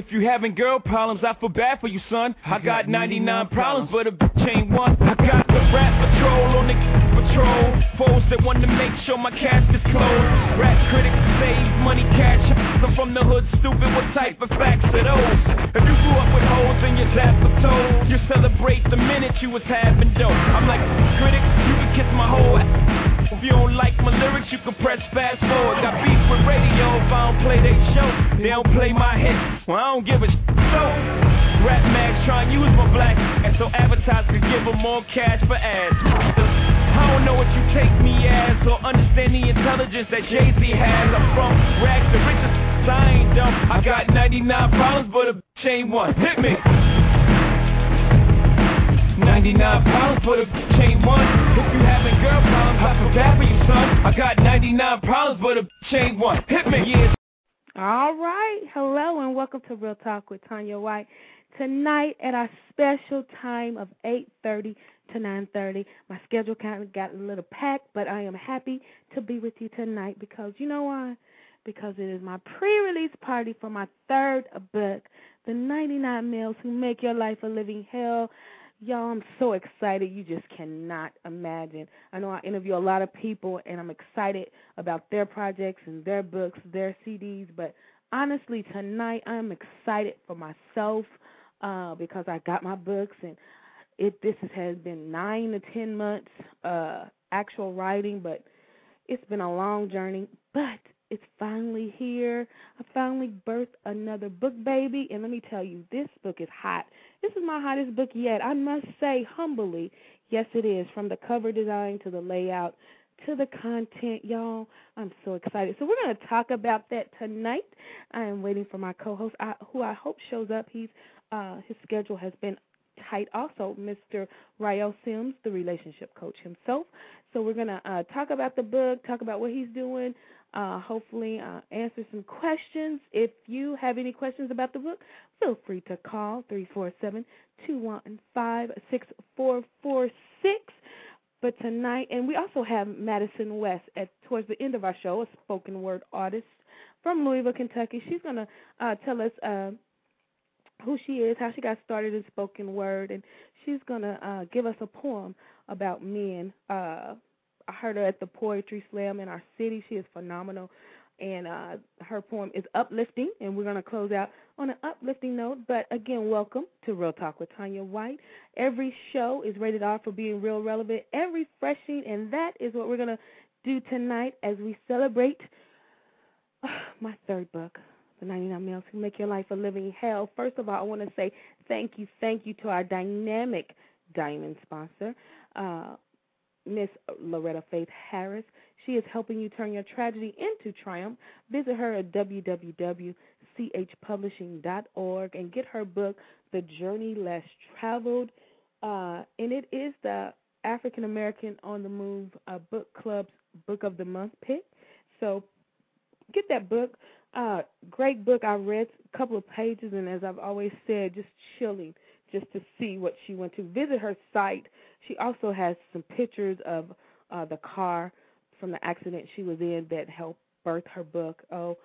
If you having girl problems, I feel bad for you, son. I got 99 problems, but a bitch ain't one. I got the rap patrol on the patrol. Foes that want to make sure my casket's closed. Rap critics save money, cash. I'm from the hood, stupid. What type of facts are those? If you grew up with hoes in your tap of toes, you celebrate the minute you was having dope. I'm like, critic, you can kiss my whole ass. If you don't like my lyrics, you can press fast forward. Got beef with radio if I don't play they show. They don't play my hits, well, I don't give a sh- so. Rap mags try and use my black, and so advertisers can give them more cash for ads. I don't know what you take me as, or understand the intelligence that Jay Z has. I'm from rags to riches, I ain't dumb. I got 99 problems, but a bitch ain't one. Hit me. 99 problems, but a bitch ain't one. If you having girl problems, I feel bad for you, son. I got 99 problems, but a bitch ain't one. Hit me, yeah. All right. Hello and welcome to Real Talk with Tanya White. Tonight at our special time of 8:30 to 9:30. My schedule kind of got a little packed, but I am happy to be with you tonight because you know why? Because it is my pre-release party for my third book, The 99 Males Who Make Your Life a Living Hell. Y'all, I'm so excited. You just cannot imagine. I know I interview a lot of people, and I'm excited about their projects and their books, their CDs. But honestly, tonight I'm excited for myself uh, because I got my books, and it this has been nine to ten months uh, actual writing, but it's been a long journey. But it's finally here. I finally birthed another book, baby. And let me tell you, this book is hot. This is my hottest book yet. I must say, humbly, yes, it is. From the cover design to the layout to the content, y'all. I'm so excited. So we're going to talk about that tonight. I am waiting for my co-host, who I hope shows up. He's uh, his schedule has been tight. Also, Mr. Rael Sims, the relationship coach himself. So we're going to uh, talk about the book, talk about what he's doing, uh, hopefully uh, answer some questions. If you have any questions about the book, feel free to call 347 215 6446. But tonight, and we also have Madison West at towards the end of our show, a spoken word artist from Louisville, Kentucky. She's going to uh, tell us uh, who she is, how she got started in spoken word, and she's to uh, give us a poem about men. Uh, I heard her at the poetry slam in our city. She is phenomenal, and uh, her poem is uplifting. And we're to close out on an uplifting note. But again, welcome to Real Talk with Tanya White. Every show is rated R for being real relevant and refreshing, and that is what we're to do tonight as we celebrate my third book, The 99 Males Who Make Your Life a Living Hell. First of all, I want to say thank you, thank you to our dynamic diamond sponsor. Uh, Miss Loretta Faith Harris. She is helping you turn your tragedy into triumph. Visit her at www.chpublishing.org and get her book, The Journey Less Traveled. Uh, and it is the African American on the Move uh, Book Club's Book of the Month pick. So get that book. Uh, great book. I read a couple of pages, and as I've always said, just chilling just to see what she went to. Visit her site. She also has some pictures of uh, the car from the accident she was in that helped birth her book. Oh,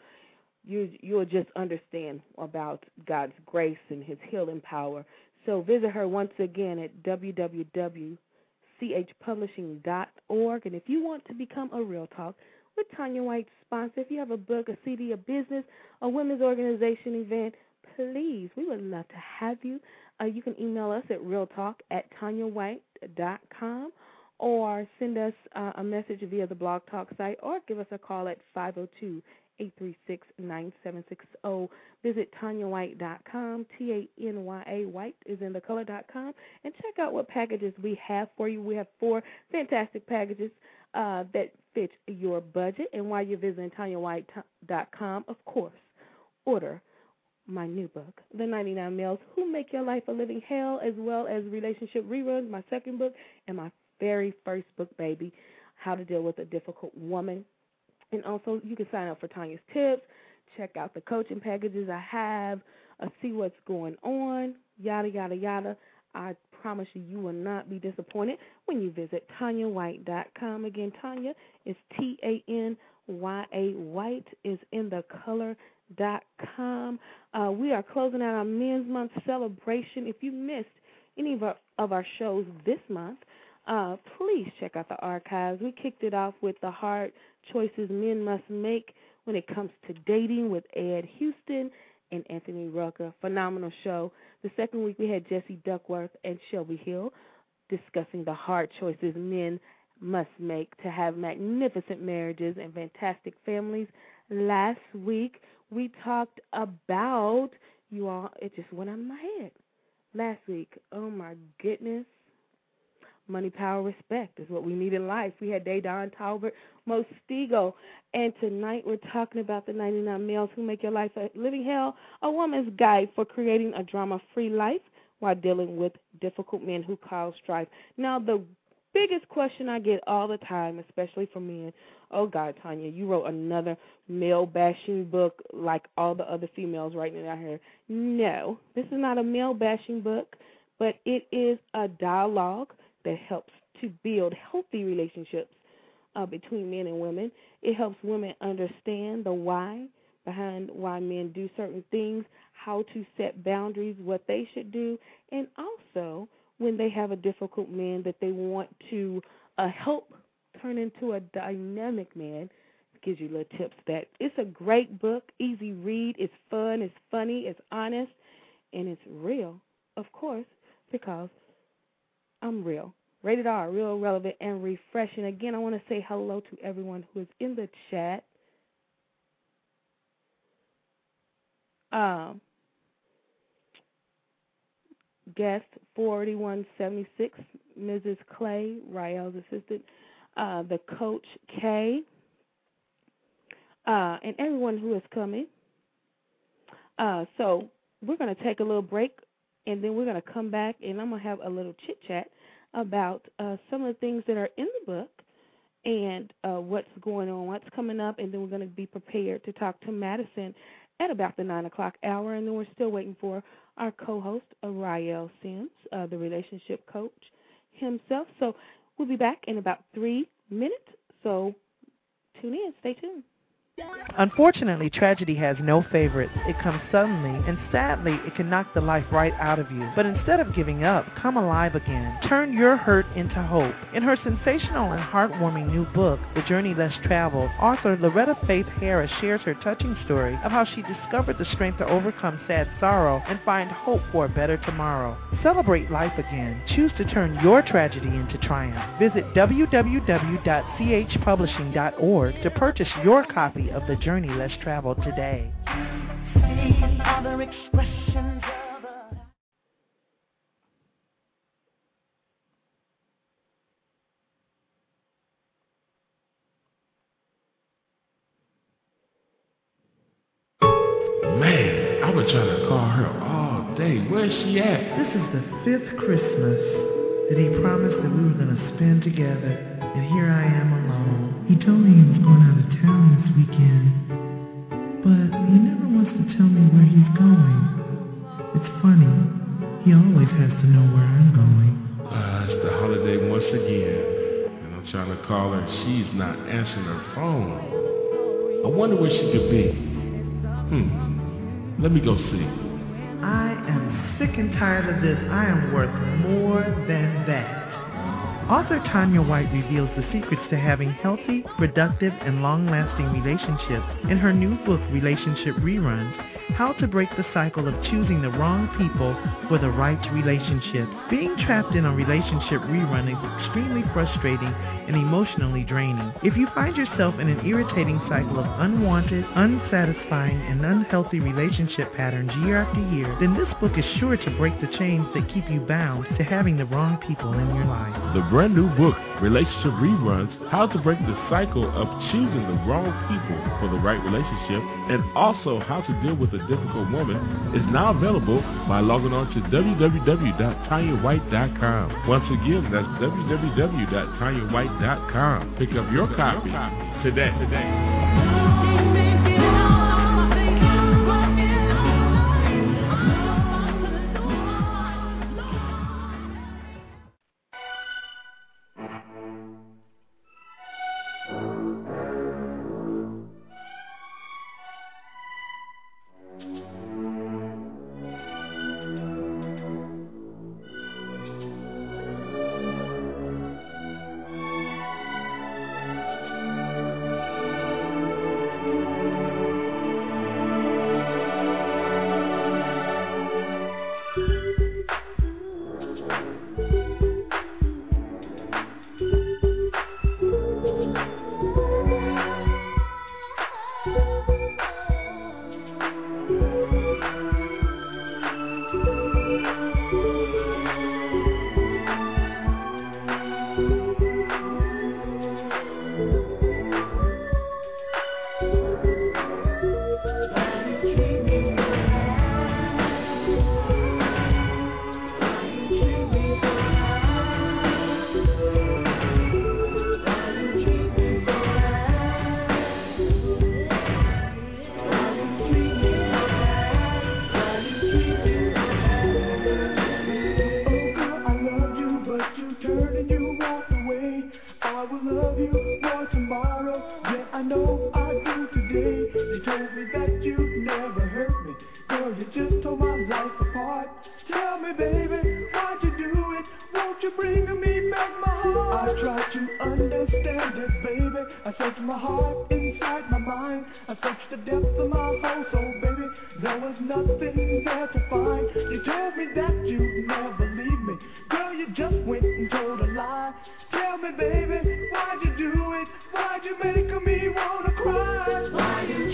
you you'll just understand about God's grace and His healing power. So visit her once again at www.chpublishing.org. And if you want to become a Real Talk with Tanya White's sponsor, if you have a book, a CD, a business, a women's organization event, please, we would love to have you. Uh, you can email us at realtalk at tanyawhite.com or send us uh, a message via the Blog Talk site or give us a call at 502 836-9760. Visit TanyaWhite.com. T-A-N-Y-A White is in the color.com. And check out what packages we have for you. We have four fantastic packages uh, that fits your budget. And while you're visiting TanyaWhite.com, of course, order my new book, The 99 Males Who Make Your Life a Living Hell, as well as Relationship Reruns, my second book, and my very first book, Baby, How to Deal with a Difficult Woman. And also, you can sign up for Tanya's Tips, check out the coaching packages I have, uh, see what's going on, yada, yada, yada. I promise you, you will not be disappointed when you visit TanyaWhite.com. Again, Tanya is T A N Y A White, is in the color dot com. Uh, we are closing out our Men's Month celebration. If you missed any of our, of our shows this month, uh, please check out the archives. We kicked it off with the hard choices men must make when it comes to dating with Ed Houston and Anthony Rucker. Phenomenal show. The second week we had Jesse Duckworth and Shelby Hill discussing the hard choices men must make to have magnificent marriages and fantastic families. Last week we talked about you all it just went out of my head last week oh my goodness money power respect is what we need in life we had Day Don talbert mostigo and tonight we're talking about the 99 males who make your life a living hell a woman's guide for creating a drama free life while dealing with difficult men who cause strife now the biggest question I get all the time, especially from men. Oh God, Tanya, you wrote another male bashing book like all the other females writing out here. No, this is not a male bashing book, but it is a dialogue that helps to build healthy relationships uh, between men and women. It helps women understand the why behind why men do certain things, how to set boundaries, what they should do, and also when they have a difficult man that they want to uh, help turn into a dynamic man. Gives you little tips that it's a great book, easy read, it's fun, it's funny, it's honest, and it's real, of course, because I'm real. Rated R, real, relevant, and refreshing. Again, I want to say hello to everyone who is in the chat. Um, guest 4176, Mrs. Clay, Rael's assistant, uh, the coach K, uh, and everyone who is coming. Uh, so we're going to take a little break, and then we're going to come back, and I'm going to have a little chit chat about uh, some of the things that are in the book and uh, what's going on, what's coming up, and then we're going to be prepared to talk to Madison at about the nine o'clock hour, and then we're still waiting for our co-host, Ariel Sims, uh, the relationship coach himself. So we'll be back in about three minutes. So tune in. Stay tuned. Unfortunately, tragedy has no favorites. It comes suddenly, and sadly, it can knock the life right out of you. But instead of giving up, come alive again. Turn your hurt into hope. In her sensational and heartwarming new book, The Journey Less Traveled, author Loretta Faith Harris shares her touching story of how she discovered the strength to overcome sad sorrow and find hope for a better tomorrow. Celebrate life again. Choose to turn your tragedy into triumph. Visit www.chpublishing.org to purchase your copy of the journey less traveled today. Man, I've been trying to call her all day. Where's she at? This is the fifth Christmas that he promised that we were going to spend together, and here I am alone. He told me he was going out of town this weekend, but he never wants to tell me where he's going. It's funny, he always has to know where I'm going. Uh, it's the holiday once again, and I'm trying to call her. She's not answering her phone. I wonder where she could be. Hmm. Let me go see. I am sick and tired of this. I am worth more than that. Author Tanya White reveals the secrets to having healthy, productive, and long lasting relationships in her new book, Relationship Reruns How to Break the Cycle of Choosing the Wrong People for the Right Relationship. Being trapped in a relationship rerun is extremely frustrating and emotionally draining. If you find yourself in an irritating cycle of unwanted, unsatisfying, and unhealthy relationship patterns year after year, then this book is sure to break the chains that keep you bound to having the wrong people in your life. The brand new book, Relationship Reruns How to Break the Cycle of Choosing the Wrong People for the Right Relationship, and also How to Deal with a Difficult Woman, is now available by logging on to www.tanyawhite.com. Once again, that's www.tanyawhite.com. Pick up your copy today. today. won't you bring me back my heart? I tried to understand it, baby. I searched my heart inside my mind. I searched the depth of my whole soul, baby. There was nothing there to find. You told me that you'd never leave me. Girl, you just went and told a lie. Tell me, baby, why'd you do it? Why'd you make me wanna cry? Why you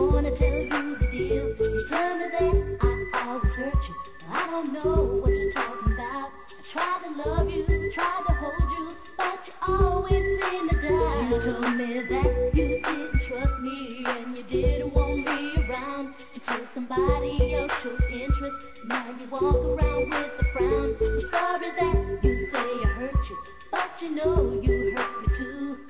wanna tell you the deal. You tell me that I always hurt you. I don't know what you're talking about. I tried to love you, tried to hold you, but you always seem to doubt. You told me that you didn't trust me and you didn't want me around You told somebody else took interest. Now you walk around with a frown. I'm sorry that you say I hurt you, but you know you.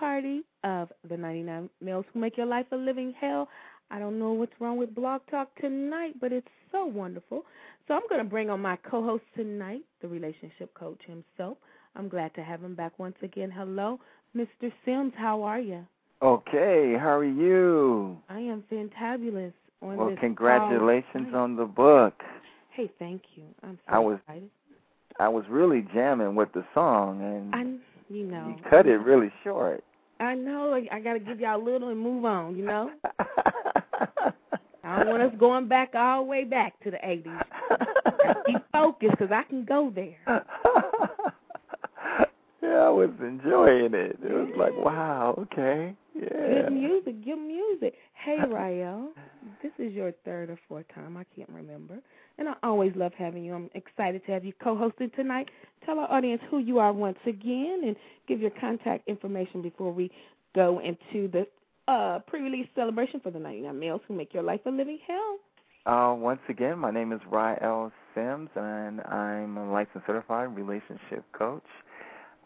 party of the 99 Males Who Make Your Life a Living Hell. I don't know what's wrong with Blog Talk tonight, but it's so wonderful. So I'm going to bring on my co-host tonight, the relationship coach himself. I'm glad to have him back once again. Hello, Mr. Sims. How are you? Okay, how are you? I am fantabulous. On well, congratulations call. on the book. Hey, thank you. I'm so I was excited. I was really jamming with the song, and I, you know, you cut it really short. I know. I, I got to give y'all a little and move on. You know. I don't want us going back all the way back to the 80s. Keep focused because I can go there. yeah, I was enjoying it. It was like, wow, okay, yeah. Good music, good music. Hey, Rael. This is your third or fourth time. I can't remember. And I always love having you. I'm excited to have you co hosting tonight. Tell our audience who you are once again and give your contact information before we go into the uh, pre release celebration for the 99 Males Who Make Your Life a Living Hell. Uh, once again, my name is Rael Sims, and I'm a licensed certified relationship coach.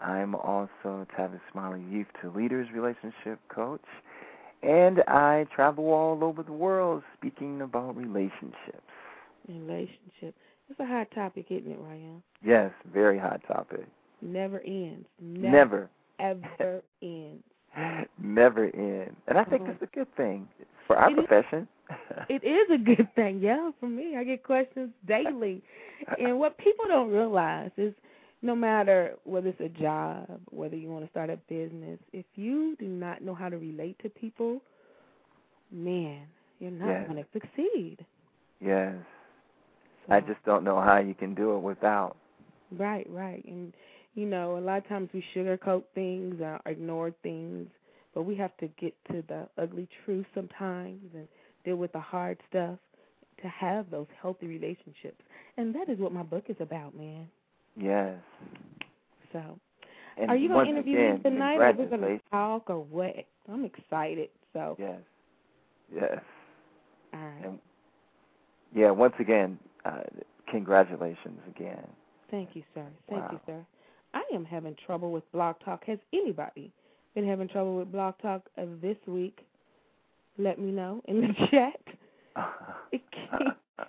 I'm also Tavis Smiley Youth to Leaders relationship coach, and I travel all over the world speaking about relationships. Relationship. It's a hot topic, isn't it, Ryan? Yes, very hot topic. Never ends. Never. Never ever ends. Never ends. And I think Uh-huh. it's a good thing for our It is. profession. It is a good thing, yeah, for me. I get questions daily. And what people don't realize is no matter whether it's a job, whether you want to start a business, if you do not know how to relate to people, man, you're not Yes. going to succeed. yes. So, I just don't know how you can do it without. Right, right. And, you know, a lot of times we sugarcoat things or ignore things, but we have to get to the ugly truth sometimes and deal with the hard stuff to have those healthy relationships. And that is what my book is about, man. Yes. So, And are you going to interview me tonight, or we're going to talk, or what? I'm excited. So, Yes. Yes. all right. And yeah, once again, uh, congratulations again. Thank you, sir. Thank you, sir. I am having trouble with Blog Talk. Has anybody been having trouble with Blog Talk uh, this week? Let me know in the chat. It keeps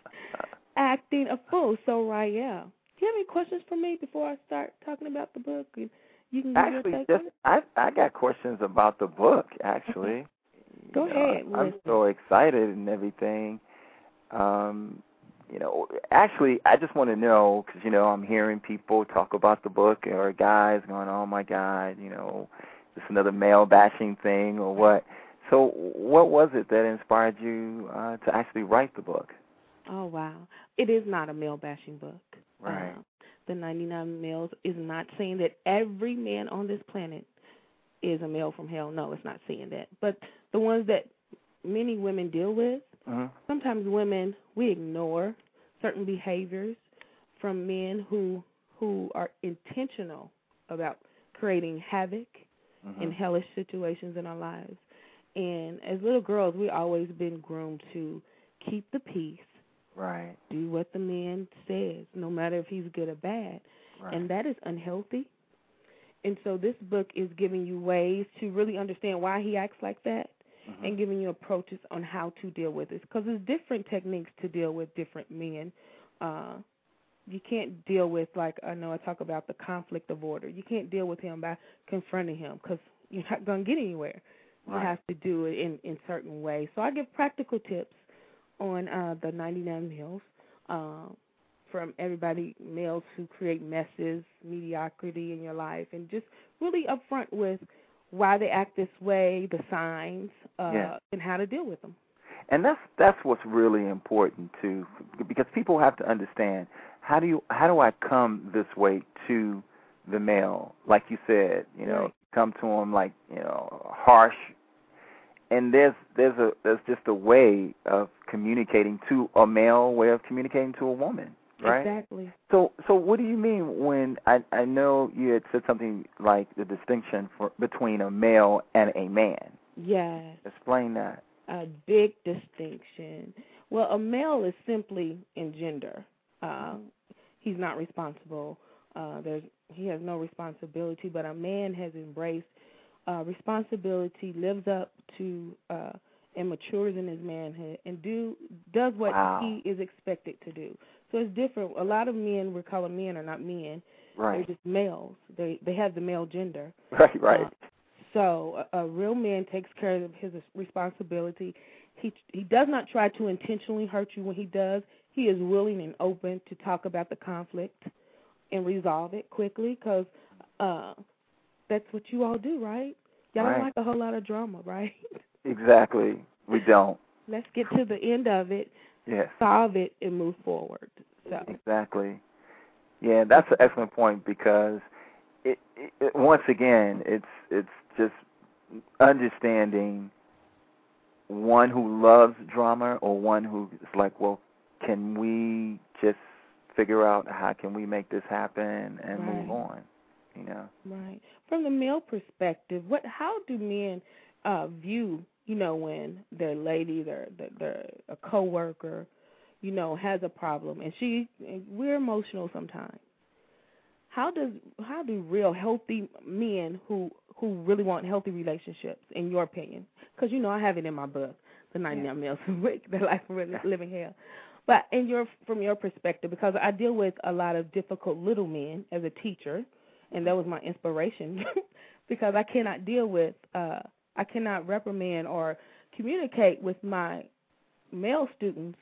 acting a fool. So, Rael, you have any questions for me before I start talking about the book? And You can Actually, just I I got questions about the book. Actually, Go You know, ahead, I'm so excited and everything. Um, you know, actually, I just want to know because you know I'm hearing people talk about the book or guys going, "Oh my God, you know, just another male bashing thing or what." So, what was it that inspired you uh, to actually write the book? Oh wow, it is not a male bashing book. Right. Uh, the 99 males is not saying that every man on this planet is a male from hell. No, it's not saying that. But the ones that many women deal with, Mm-hmm. sometimes women we ignore certain behaviors from men who who are intentional about creating havoc Mm-hmm. in hellish situations in our lives. And as little girls, we always been groomed to keep the peace, Right. do what the man says, no matter if he's good or bad. Right. And that is unhealthy. And so this book is giving you ways to really understand why he acts like that Mhm. and giving you approaches on how to deal with it. Because there's different techniques to deal with different men. Uh, you can't deal with, like, I know I talk about the conflict of order. You can't deal with him by confronting him because you're not going to get anywhere. You have to do it in, in certain ways. So I give practical tips on uh, the 99 meals uh, from everybody, males who create messes, mediocrity in your life, and just really upfront with why they act this way, the signs, uh, Yeah. and how to deal with them. and that's that's what's really important too because people have to understand how do you how do I come this way to the male like you said you know Right. come to him like you know harsh and there's there's a there's just a way of communicating to a male way of communicating to a woman right Exactly. so so what do you mean when I I know you had said something like the distinction for between a male and a man Yes. explain that a big distinction. Well, a male is simply in gender. Uh, he's not responsible. Uh, there's he has no responsibility, but a man has embraced uh, responsibility, lives up to uh, and matures in his manhood, and do does what Wow. he is expected to do. So it's different. A lot of men we're calling men are not men. right They're just males. They they have the male gender. right right Uh, so a, a real man takes care of his responsibility. He he does not try to intentionally hurt you when he does. He is willing and open to talk about the conflict and resolve it quickly because uh, that's what you all do, right? Y'all Right. don't like a whole lot of drama, right? Exactly. We don't. Let's get to the end of it, Yes. solve it, and move forward. So Exactly. Yeah, that's an excellent point because it, it, it once again it's it's just understanding one who loves drama or one who is like, well, can we just figure out how can we make this happen and Right. move on? You know. Right. From the male perspective, what how do men uh view, you know, when their lady, their their, their a coworker, you know, has a problem and she and we're emotional sometimes. How does how do real healthy men who who really want healthy relationships in your opinion? Cuz you know I have it in my book, The 99 Males Who Make Their Life Living Hell. But in your from your perspective because I deal with a lot of difficult little men as a teacher and that was my inspiration because I cannot deal with uh I cannot reprimand or communicate with my male students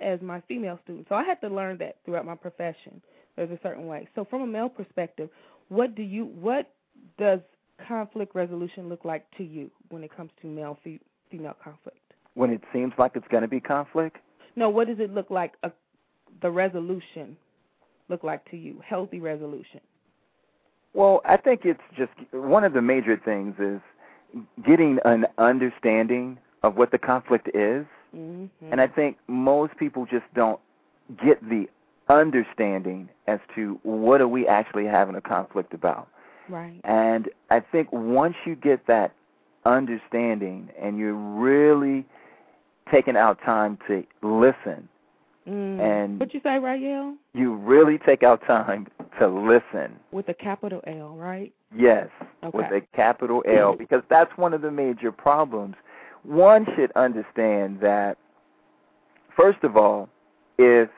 as my female students. So I had to learn that throughout my profession. There's a certain way. So from a male perspective, what do you what does conflict resolution look like to you when it comes to male fe- female conflict? When it seems like it's going to be conflict, No, what does it look like a, the resolution look like to you? Healthy resolution. Well, I think it's just one of the major things is getting an understanding of what the conflict is. Mm-hmm. And I think most people just don't get the understanding as to what are we actually having a conflict about. right. And I think once you get that understanding and you're really taking out time to listen, Mm. and- what you say, Rael? you really take out time to listen. With a capital L, right? Yes, Okay. with a capital L, because that's one of the major problems. One should understand that, first of all, if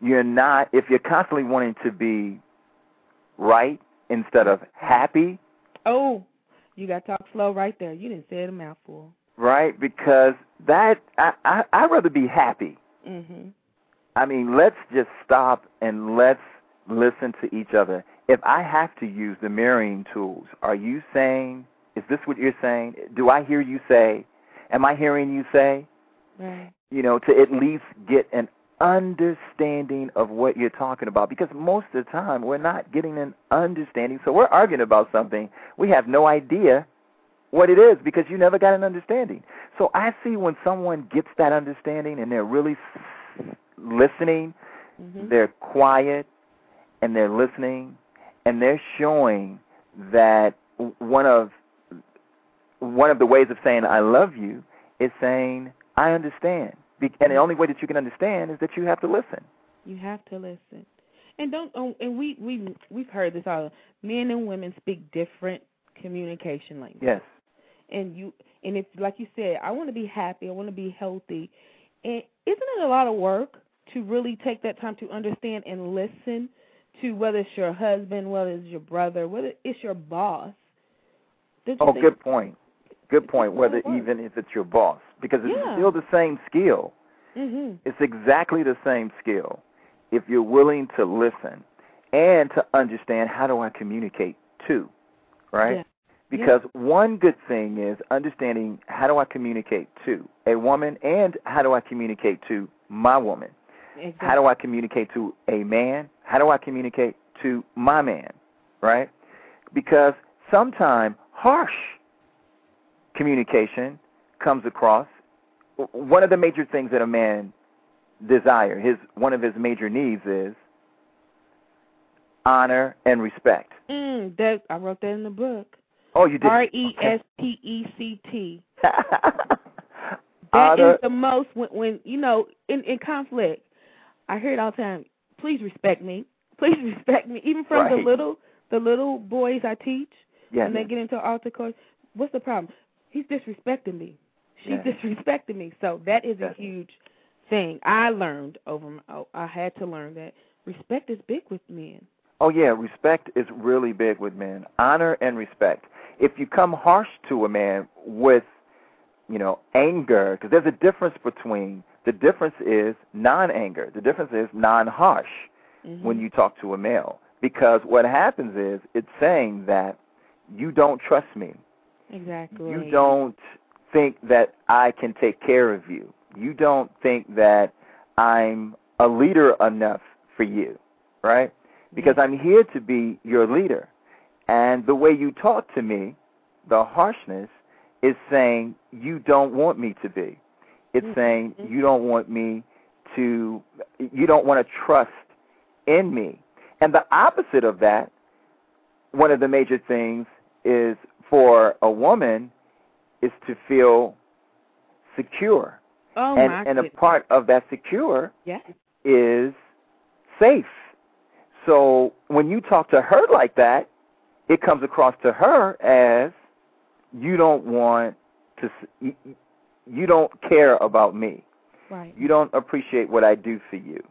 you're not, if you're constantly wanting to be right instead of happy, Oh, you got to talk slow right there. You didn't say it a mouthful. right? Because that, I, I, I'd rather be happy. Mhm. I mean, let's just stop and let's listen to each other. If I have to use the mirroring tools, are you saying, is this what you're saying? Do I hear you say? Am I hearing you say? Right. You know, to at least get an understanding of what you're talking about. Because most of the time, we're not getting an understanding. So we're arguing about something. We have no idea what it is because you never got an understanding. So I see when someone gets that understanding and they're really listening Mhm. they're quiet and they're listening and they're showing that one of one of the ways of saying I love you is saying I understand. And the only way that you can understand is that you have to listen. You have to listen. And don't oh, and we we we've heard this all. Men and women speak different communication languages. Yes. And you and if like you said, I want to be happy, I want to be healthy. And isn't it a lot of work to really take that time to understand and listen to whether it's your husband, whether it's your brother, whether it's your boss? You Oh, think- good point. Good point. Whether even if it's your boss, because it's Yeah. still the same skill. Mhm. It's exactly the same skill if you're willing to listen and to understand how do I communicate too, right? Yeah. Because one good thing is understanding how do I communicate to a woman and how do I communicate to my woman? Exactly. How do I communicate to a man? How do I communicate to my man? Right? Because sometimes harsh communication comes across one of the major things that a man desire, his one of his major needs is honor and respect. Mm, that I wrote that in the book. Oh, you did. R E S T E C T. That is the most when, when you know in in conflict. I hear it all the time. Please respect me. Please respect me. Even from the little the little boys I teach yeah, when they get into altar course. What's the problem? He's disrespecting me. She's Yeah. disrespecting me. So that is a huge thing. I learned over. My, oh, I had to learn that respect is big with men. Oh yeah, respect is really big with men. Honor and respect. If you come harsh to a man with, you know, anger, because there's a difference between the difference is non-anger. The difference is non-harsh Mhm. when you talk to a male. Because what happens is it's saying that you don't trust me. exactly You don't think that I can take care of you. You don't think that I'm a leader enough for you, right? Because I'm here to be your leader. And the way you talk to me, the harshness, is saying you don't want me to be. It's Mhm. saying you don't want me to you don't want to trust in me. And the opposite of that, one of the major things is for a woman is to feel secure. Oh and my and a part of that secure yes. is safe. So when you talk to her like that, it comes across to her as you don't want to you- don't care about me. Right. You don't appreciate what I do for you.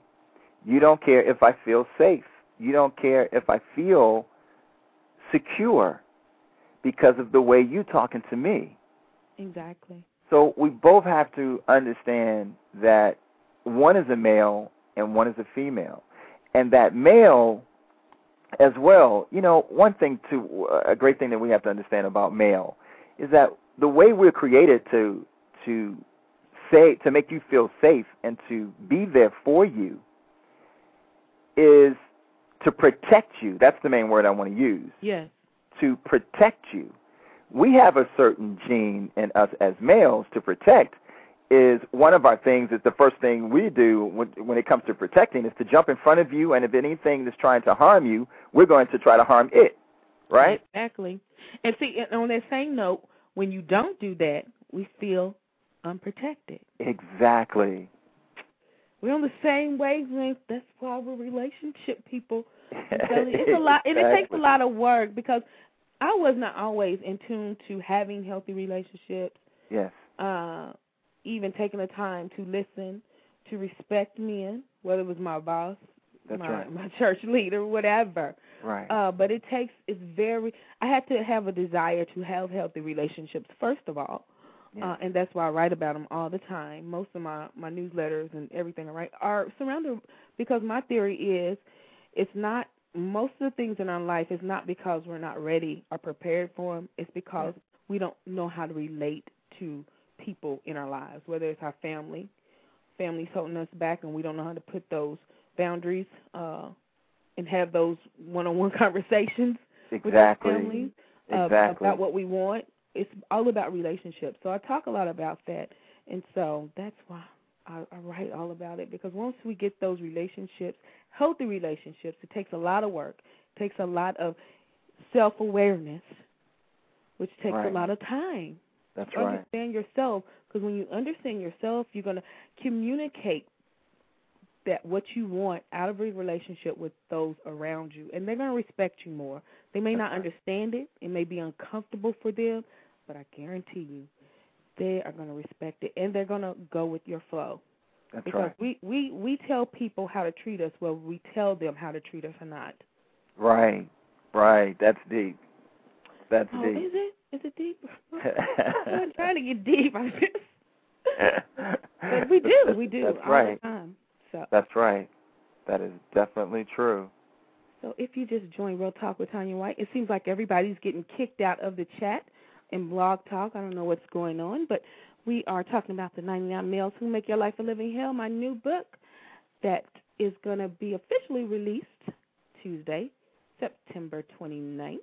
You don't care if I feel safe. You don't care if I feel secure because of the way you're talking to me. Exactly. So we both have to understand that one is a male and one is a female. And that male as well, you know, one thing to a great thing that we have to understand about male is that the way we're created to to say to make you feel safe and to be there for you is to protect you. That's the main word I want to use Yes. to protect you. We have a certain gene in us as males to protect. Is one of our things is the first thing we do when, when it comes to protecting is to jump in front of you, and if anything is trying to harm you, we're going to try to harm it, right? Exactly. And see, and on that same note, when you don't do that, we feel unprotected. Exactly. We're on the same wavelength. That's why we're relationship people. I'm telling you, it's a lot, and it takes a lot of work because I was not always in tune to having healthy relationships. Yes. Uh, even taking the time to listen, to respect men, whether it was my boss, That's my right. my church leader, whatever. Right. Uh, but it takes it's very. I had to have a desire to have healthy relationships first of all, uh, and that's why I write about them all the time. Most of my my newsletters and everything I write are surrounded because my theory is it's not most of the things in our life is not because we're not ready or prepared for them. It's because we don't know how to relate to people in our lives, whether it's our family, families holding us back, and we don't know how to put those boundaries uh, and have those one-on-one conversations with our exactly. families uh, Exactly. about what we want. It's all about relationships. So I talk a lot about that, and so that's why I, I write all about it because once we get those relationships, healthy relationships, it takes a lot of work. It takes a lot of self-awareness, which takes Right. a lot of time. That's right. Understand yourself because when you understand yourself, you're going to communicate that what you want out of a relationship with those around you, and they're going to respect you more. They may not understand it; it may be uncomfortable for them, but I guarantee you, they are going to respect it, and they're going to go with your flow. That's because right. we we we tell people how to treat us, well, we tell them how to treat us or not. Right. Right. That's deep. That's Oh, deep. is it? Is it deep? I'm not trying to get deep. I just, but we do, we do That's all right. the time. So, That's right. That is definitely true. so if you just join Real Talk with Tanya White, it seems like everybody's getting kicked out of the chat and Blog Talk. I don't know what's going on, but we are talking about the 99 Males Who Make Your Life a Living Hell, my new book that is going to be officially released Tuesday, September 29th.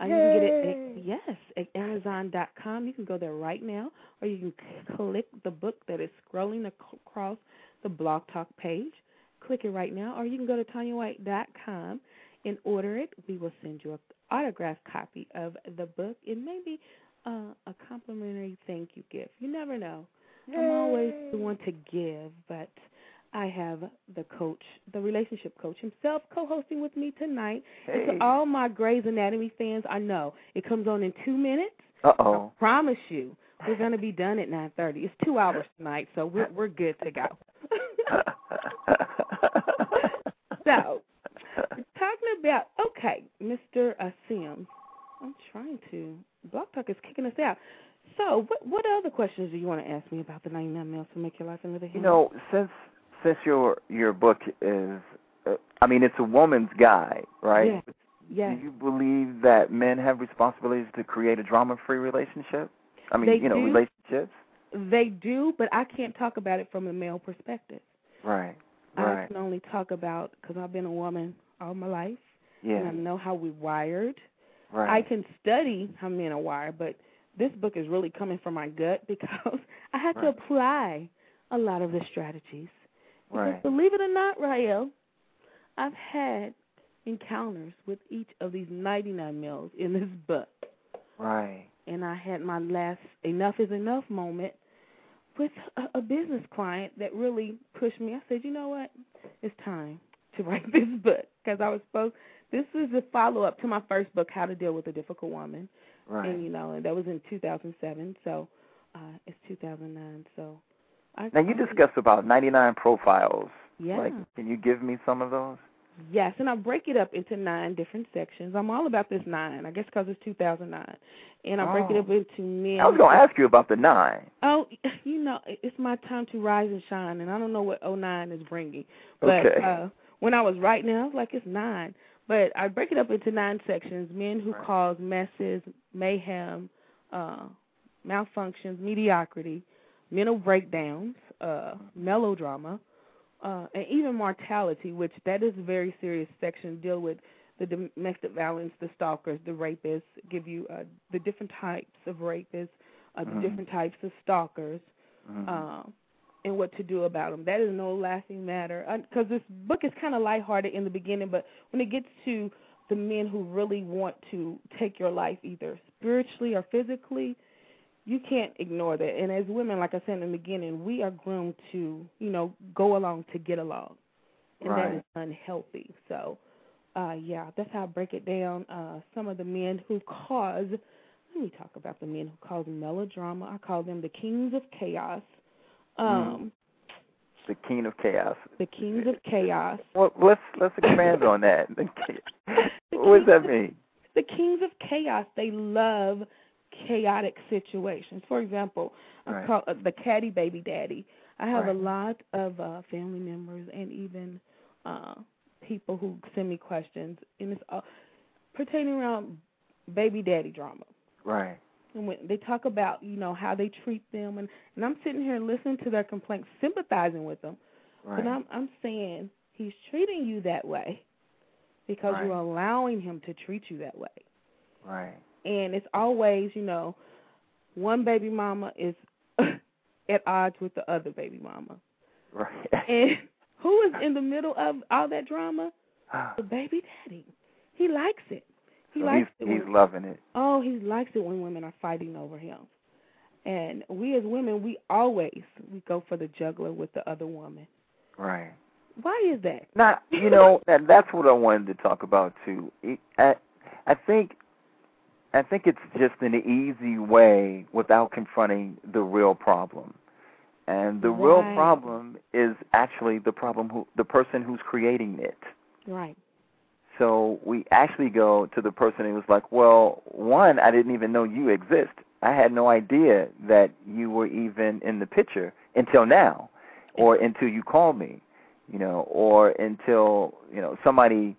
Uh, you can get it at, yes, at Amazon.com. You can go there right now, or you can click the book that is scrolling across the Blog Talk page. Click it right now, or you can go to TanyaWhite.com and order it. We will send you an autographed copy of the book and maybe uh, a complimentary thank you gift. You never know. I'm always the one to give, but I have the coach, the relationship coach himself, co-hosting with me tonight. And Hey. to all my Grey's Anatomy fans, I know it comes on in two minutes. Uh I oh. promise you, we're gonna be done at 9:30. It's two hours tonight, so we're we're good to go. so, talking about okay, Mr. Uh, Sims. I'm trying to. Blog Talk is kicking us out. So, what what other questions do you want to ask me about the 99 Males to Make Your Life a Living You know, since since your your book is, uh, I mean, it's a woman's guide, right? Yes. Yes. Do you believe that men have responsibilities to create a drama-free relationship? I mean, They you know, do. relationships. They do, but I can't talk about it from a male perspective. Right. right. I can only talk about because I've been a woman all my life, Yeah. and I know how we're wired. right. I can study how men are wired, but this book is really coming from my gut because I had to apply a lot of the strategies. Right. believe it or not, Rael, I've had encounters with each of these 99 males in this book. Right. And I had my last enough is enough moment with a, a business client that really pushed me. I said, you know what? It's time to write this book because I was supposed. This is a follow up to my first book, How to Deal with a Difficult Woman, Right. and you know, and that was in 2007. So uh it's 2009. So I Now you discussed about 99 profiles. Yeah. Like, can you give me some of those? Yes, and I break it up into nine different sections. I'm all about this nine, I guess, because it's 2009, and I break it Oh. up into men. I was going to ask you about the nine. Oh, you know, it's my time to rise and shine, and I don't know what 09 is bringing. But Okay. uh, when I was writing it, I was like, it's nine. But I break it up into nine sections: men who Right. cause messes, mayhem, uh, malfunctions, mediocrity, mental breakdowns, uh, melodrama, uh, and even mortality, which that is a very serious section. Deal with the domestic violence, the stalkers, the rapists. Give you uh, the different types of rapists, uh, the Mhm. different types of stalkers, Mhm. um, and what to do about them. That is no laughing matter because this book is kind of lighthearted in the beginning, but when it gets to the men who really want to take your life either spiritually or physically, you can't ignore that. And as women, like I said in the beginning, we are groomed to, you know, go along to get along, and that Right. is unhealthy. So, uh, yeah, that's how I break it down. Uh, some of the men who cause, let me talk about the men who cause melodrama. I call them the kings of chaos. Um, the king of chaos. The kings of chaos. Well, let's let's expand on that. what does that mean? the kings of chaos they love chaotic situations for example Right. i call uh, the catty baby daddy i have Right. a lot of uh family members and even uh people who send me questions and it's all pertaining around baby daddy drama Right. and when they talk about you know how they treat them and and i'm sitting here listening to their complaints sympathizing with them Right. but I'm I'm saying he's treating you that way because Right. you're allowing him to treat you that way. right. And it's always, you know, one baby mama is at odds with the other baby mama. Right. And who is in the middle of all that drama? The baby daddy. He likes it. He So likes he's it. he's loving it. oh, he likes it when women are fighting over him. And we as women, we always we go for the juggler with the other woman. Right. Why is that? Not you know, that that's what I wanted to talk about too. It- I I think I think it's just an easy way without confronting the real problem. And the real problem is actually the problem who the person who's creating it. Right. So we actually go to the person who was like, "Well, one, I didn't even know you exist. I had no idea that you were even in the picture until now, or until you called me, you know, or until you know somebody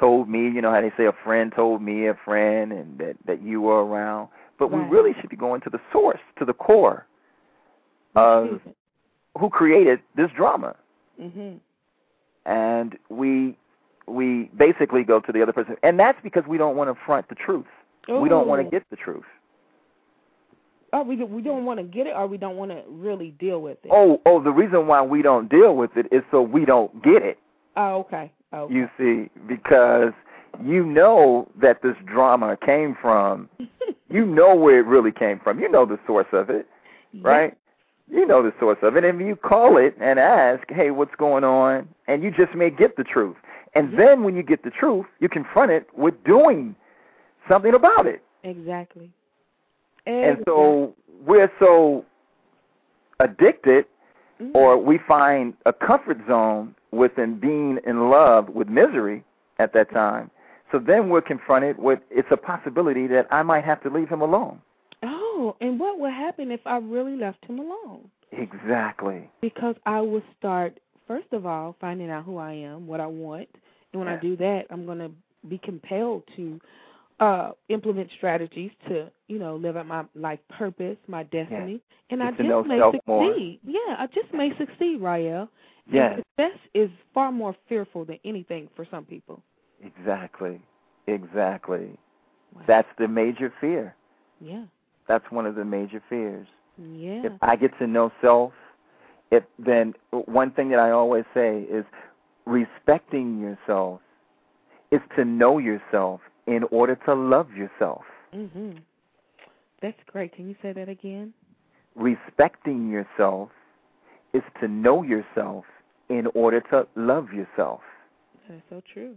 told me. You know how they say a friend told me a friend, and that that you were around. But we really should be going to the source, to the core of who created this drama Mhm. and we we basically go to the other person and that's because we don't want to front the truth we don't want to get the truth Oh, we we don't want to get it, or we don't want to really deal with it. oh oh the reason why we don't deal with it is so we don't get it Oh, okay. Oh, you see because you know that this drama came from. You know where it really came from. You know the source of it right? You know the source of it. And you call it and ask hey what's going on? and you just may get the truth. And then when you get the truth you confront it with doing something about it. Exactly. and so we're so addicted Mhm. or we find a comfort zone within being in love with misery at that time. So then we're confronted with it's a possibility that i might have to leave him alone. Oh, and what would happen if I really left him alone? exactly. Because I will start first of all finding out who I am, what I want, and when I do that, I'm going to be compelled to uh implement strategies to, you know, live out my life purpose, my destiny, and I just may self more. succeed. Yeah, I just may succeed, Rael. Yes. Success is far more fearful than anything for some people. exactly exactly Wow. that's the major fear Yeah. that's one of the major fears. Yeah. If I get to know self, if then one thing that I always say is respecting yourself is to know yourself in order to love yourself. Mhm. That's great. Can you say that again? Respecting yourself is to know yourself in order to love yourself. That's so true.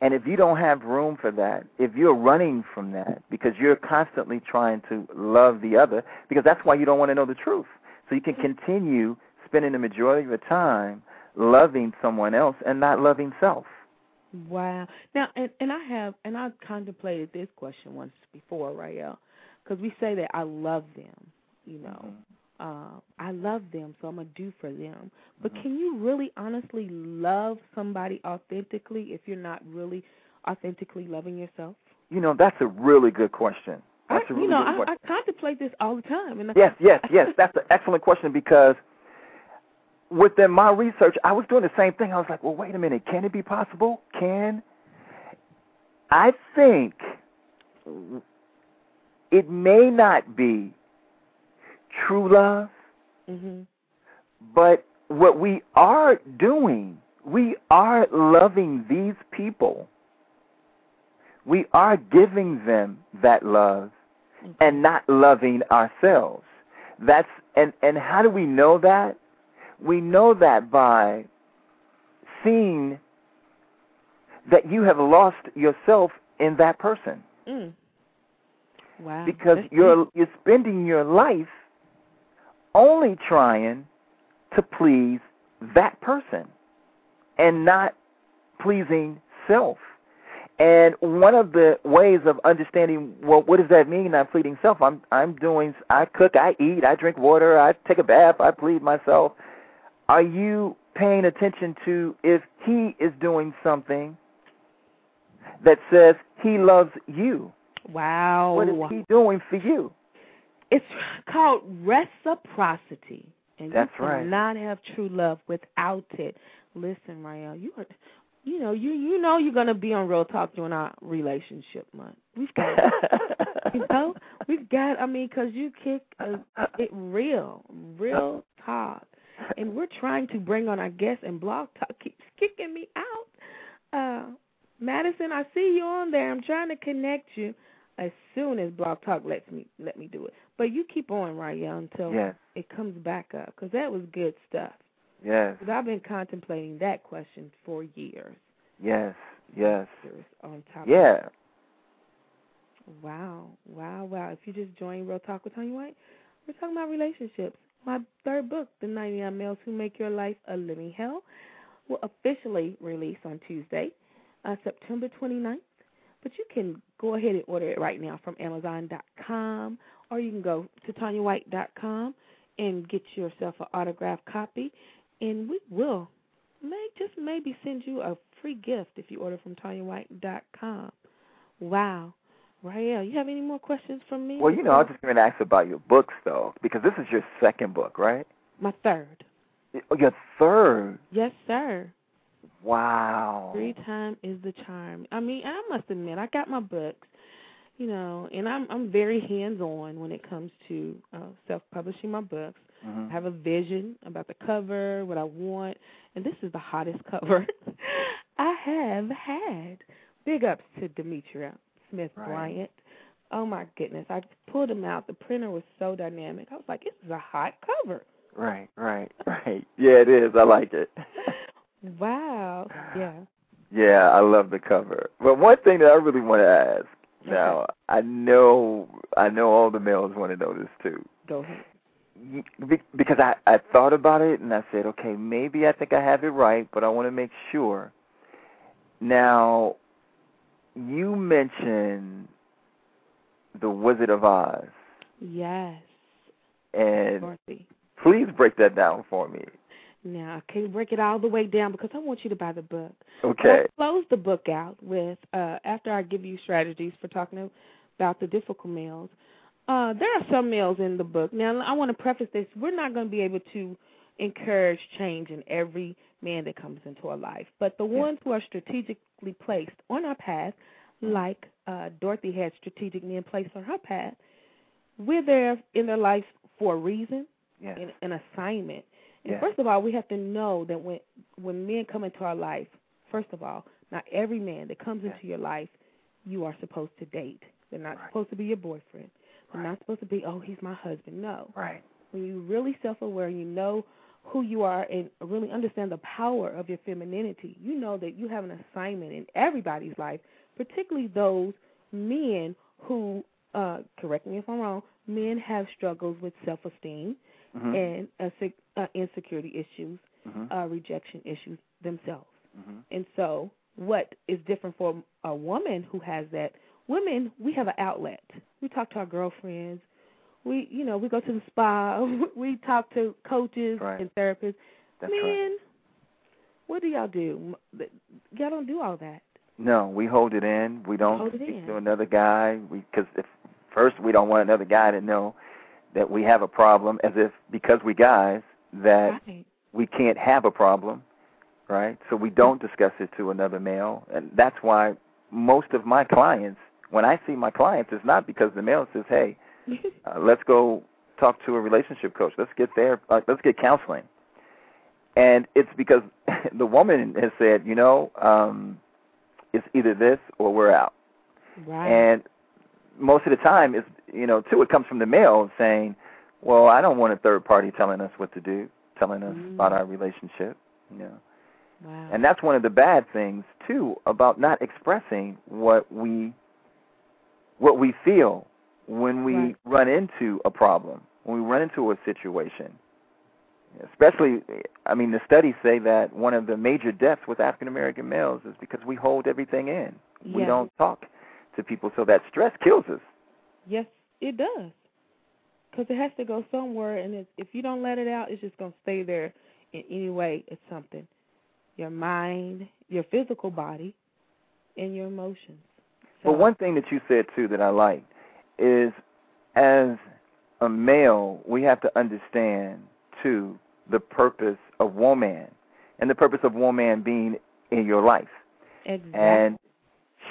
And if you don't have room for that, if you're running from that because you're constantly trying to love the other, because that's why you don't want to know the truth. So you can continue spending the majority of your time loving someone else and not loving self. Wow. Now, and and I have, and I've contemplated this question once before, Rael, because we say that I love them, you know, uh, I love them, so I'm gonna do for them. But Mhm. can you really, honestly love somebody authentically if you're not really authentically loving yourself? You know, that's a really good question. That's I, a really you know, good I, question. I contemplate this all the time, and I- Yes, yes, yes. That's an excellent question because within my research, I was doing the same thing. I was like, well, wait a minute. Can it be possible? Can I think it may not be true love, Mhm. but what we are doing, we are loving these people. We are giving them that love and not loving ourselves. That's and and how do we know that? We know that by seeing that you have lost yourself in that person Mm. Wow. because you're you're spending your life only trying to please that person and not pleasing self. And one of the ways of understanding well what does that mean not pleasing self? I'm I'm doing I cook, I eat, I drink water, I take a bath, I please myself. Are you paying attention to if he is doing something that says he loves you? Wow. What is he doing for you? It's called reciprocity. And That's you right. cannot have true love without it. Listen, Rael, you are you know, you you know you're gonna be on Real Talk during our relationship month. We've got you know, we've got I mean, cause you kick uh, it real, real talk. And we're trying to bring on our guests and Blog Talk keeps kicking me out. Uh Madison, I see you on there. I'm trying to connect you as soon as Blog Talk lets me let me do it. But you keep on, Rael, until yes, it comes back up because that was good stuff. yes, 'Cause I've been contemplating that question for years. yes, yes. On top. Yeah. Wow, wow, wow. If you just joined Real Talk with Tanya White, we're talking about relationships. My third book, The 99 Males Who Make Your Life a Living Hell, will officially release on Tuesday, uh, September 29th. But you can go ahead and order it right now from Amazon.com, or you can go to TanyaWhite.com and get yourself an autographed copy, and we will may just maybe send you a free gift if you order from TanyaWhite.com. Wow. Rael, you have any more questions from me? Well, you know, I was just going to ask about your books, though, because this is your second book, right? My third. Oh, Your third. Yes, sir. Wow. Free time is the charm. I mean, I must admit, I got my books, you know, and I'm I'm very hands on when it comes to uh, self publishing my books. Mhm. I have a vision about the cover, what I want, and this is the hottest cover I have had. Big ups to Demetria Smith Right. Bryant. Oh my goodness, I pulled them out. The printer was so dynamic. I was like, this is a hot cover. Right, right, right. Yeah, it is. I like it. Wow. Yeah. Yeah, I love the cover. But one thing that I really want to ask now, I know, I know all the males want to know this too. Go ahead. Because I I thought about it and I said, okay, maybe I think I have it right, but I want to make sure. Now, you mentioned the Wizard of Oz, Yes. and Dorothy. please break that down for me. Now, I can't break it all the way down because I want you to buy the book. Okay. I'll close the book out with uh, after I give you strategies for talking about the difficult males. Uh, there are some males in the book. Now, I want to preface this: we're not going to be able to encourage change in every man that comes into our life, but the ones who are strategically placed on our path, like uh, Dorothy had strategic men placed on her path, we're there in their life for a reason, Yes. an, an assignment. And Yes. first of all, we have to know that when when men come into our life, first of all, not every man that comes Yes. into your life you are supposed to date. They're not Right. supposed to be your boyfriend. They're Right. not supposed to be, oh, he's my husband. No. Right. When you're really self-aware, you know who you are and really understand the power of your femininity. You know that you have an assignment in everybody's life, particularly those men who, uh, correct me if I'm wrong, men have struggles with self-esteem Mhm. and uh, sec- uh, insecurity issues, Mhm. uh, rejection issues themselves. Mhm. And so, what is different for a woman who has that? Women, we have an outlet. We talk to our girlfriends. We, you know, we go to the spa. We talk to coaches Right. and therapists. That's Men, right. what do y'all do? Y'all don't do all that. No, we hold it in. We don't Hold it in. to another guy. We because if first we don't want another guy to know that we have a problem, as if because we guys that Right. we can't have a problem, right? So we don't discuss it to another male, and that's why most of my clients, when I see my clients, it's not because the male says, "Hey, uh, let's go talk to a relationship coach. Let's get there. Uh, let's get counseling." And it's because the woman has said, you know, um, it's either this or we're out. right. And most of the time, it's you know, too, it comes from the male saying, "Well, I don't want a third party telling us what to do, telling us Mm. about our relationship." You know, wow. and that's one of the bad things too about not expressing what we what we feel when we Right. run into a problem, when we run into a situation. Especially, I mean, the studies say that one of the major deaths with African American males is because we hold everything in. We don't talk to people, so that stress kills us. Yes, it does. Because it has to go somewhere, and it's, if you don't let it out, it's just going to stay there in any way. It's something. Your mind, your physical body, and your emotions. So, But one thing that you said too that I liked is as a male, we have to understand too the purpose of woman and the purpose of woman being in your life. exactly. And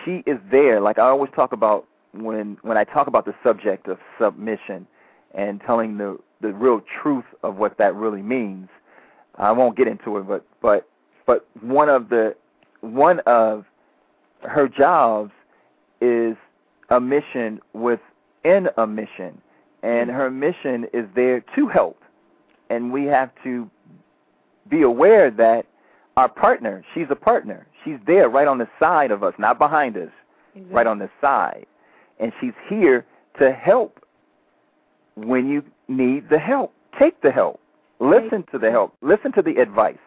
she is there. Like I always talk about when when I talk about the subject of submission and telling the the real truth of what that really means. I won't get into it, but but but one of the one of her jobs is a mission within a mission, and mm-hmm. her mission is there to help, and we have to be aware that our partner, she's a partner. She's there right on the side of us, not behind us, exactly. right on the side. And she's here to help when you need the help. Take the help. Listen to the help. Listen to the advice.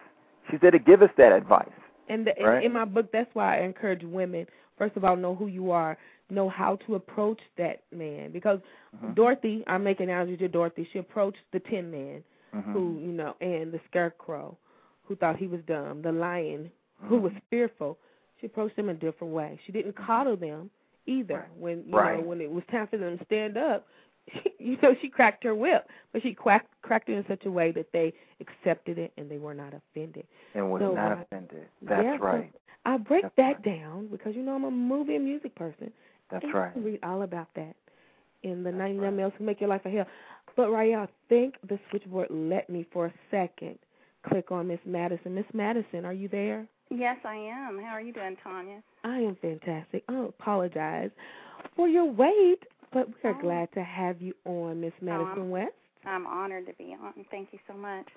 She's there to give us that advice. And the, Right. in, in my book, that's why I encourage women. First of all, know who you are, know how to approach that man. Because Mhm. Dorothy, I make an analogy to Dorothy. She approached the Tin Man, Mhm. who you know, and the Scarecrow, who thought he was dumb, the Lion, who was fearful. She approached them a different way. She didn't coddle them either. Right. When you Right. know, when it was time for them to stand up, you know, she cracked her whip, but she cracked cracked it in such a way that they accepted it and they were not offended. And was So, not offended. That's yeah, so right. I break That's that right. down because you know I'm a movie and music person. That's and right. Read all about that in the That's 99 right. Males Who Make Your Life a Hell. But Raya, I think the switchboard let me for a second click on Miss Madison. Miss Madison, are you there? Yes, I am. How are you doing, Tanya? I am fantastic. I apologize for your wait, but we are Oh. glad to have you on, Miss Madison I'm- West. I'm honored to be on. Thank you so much.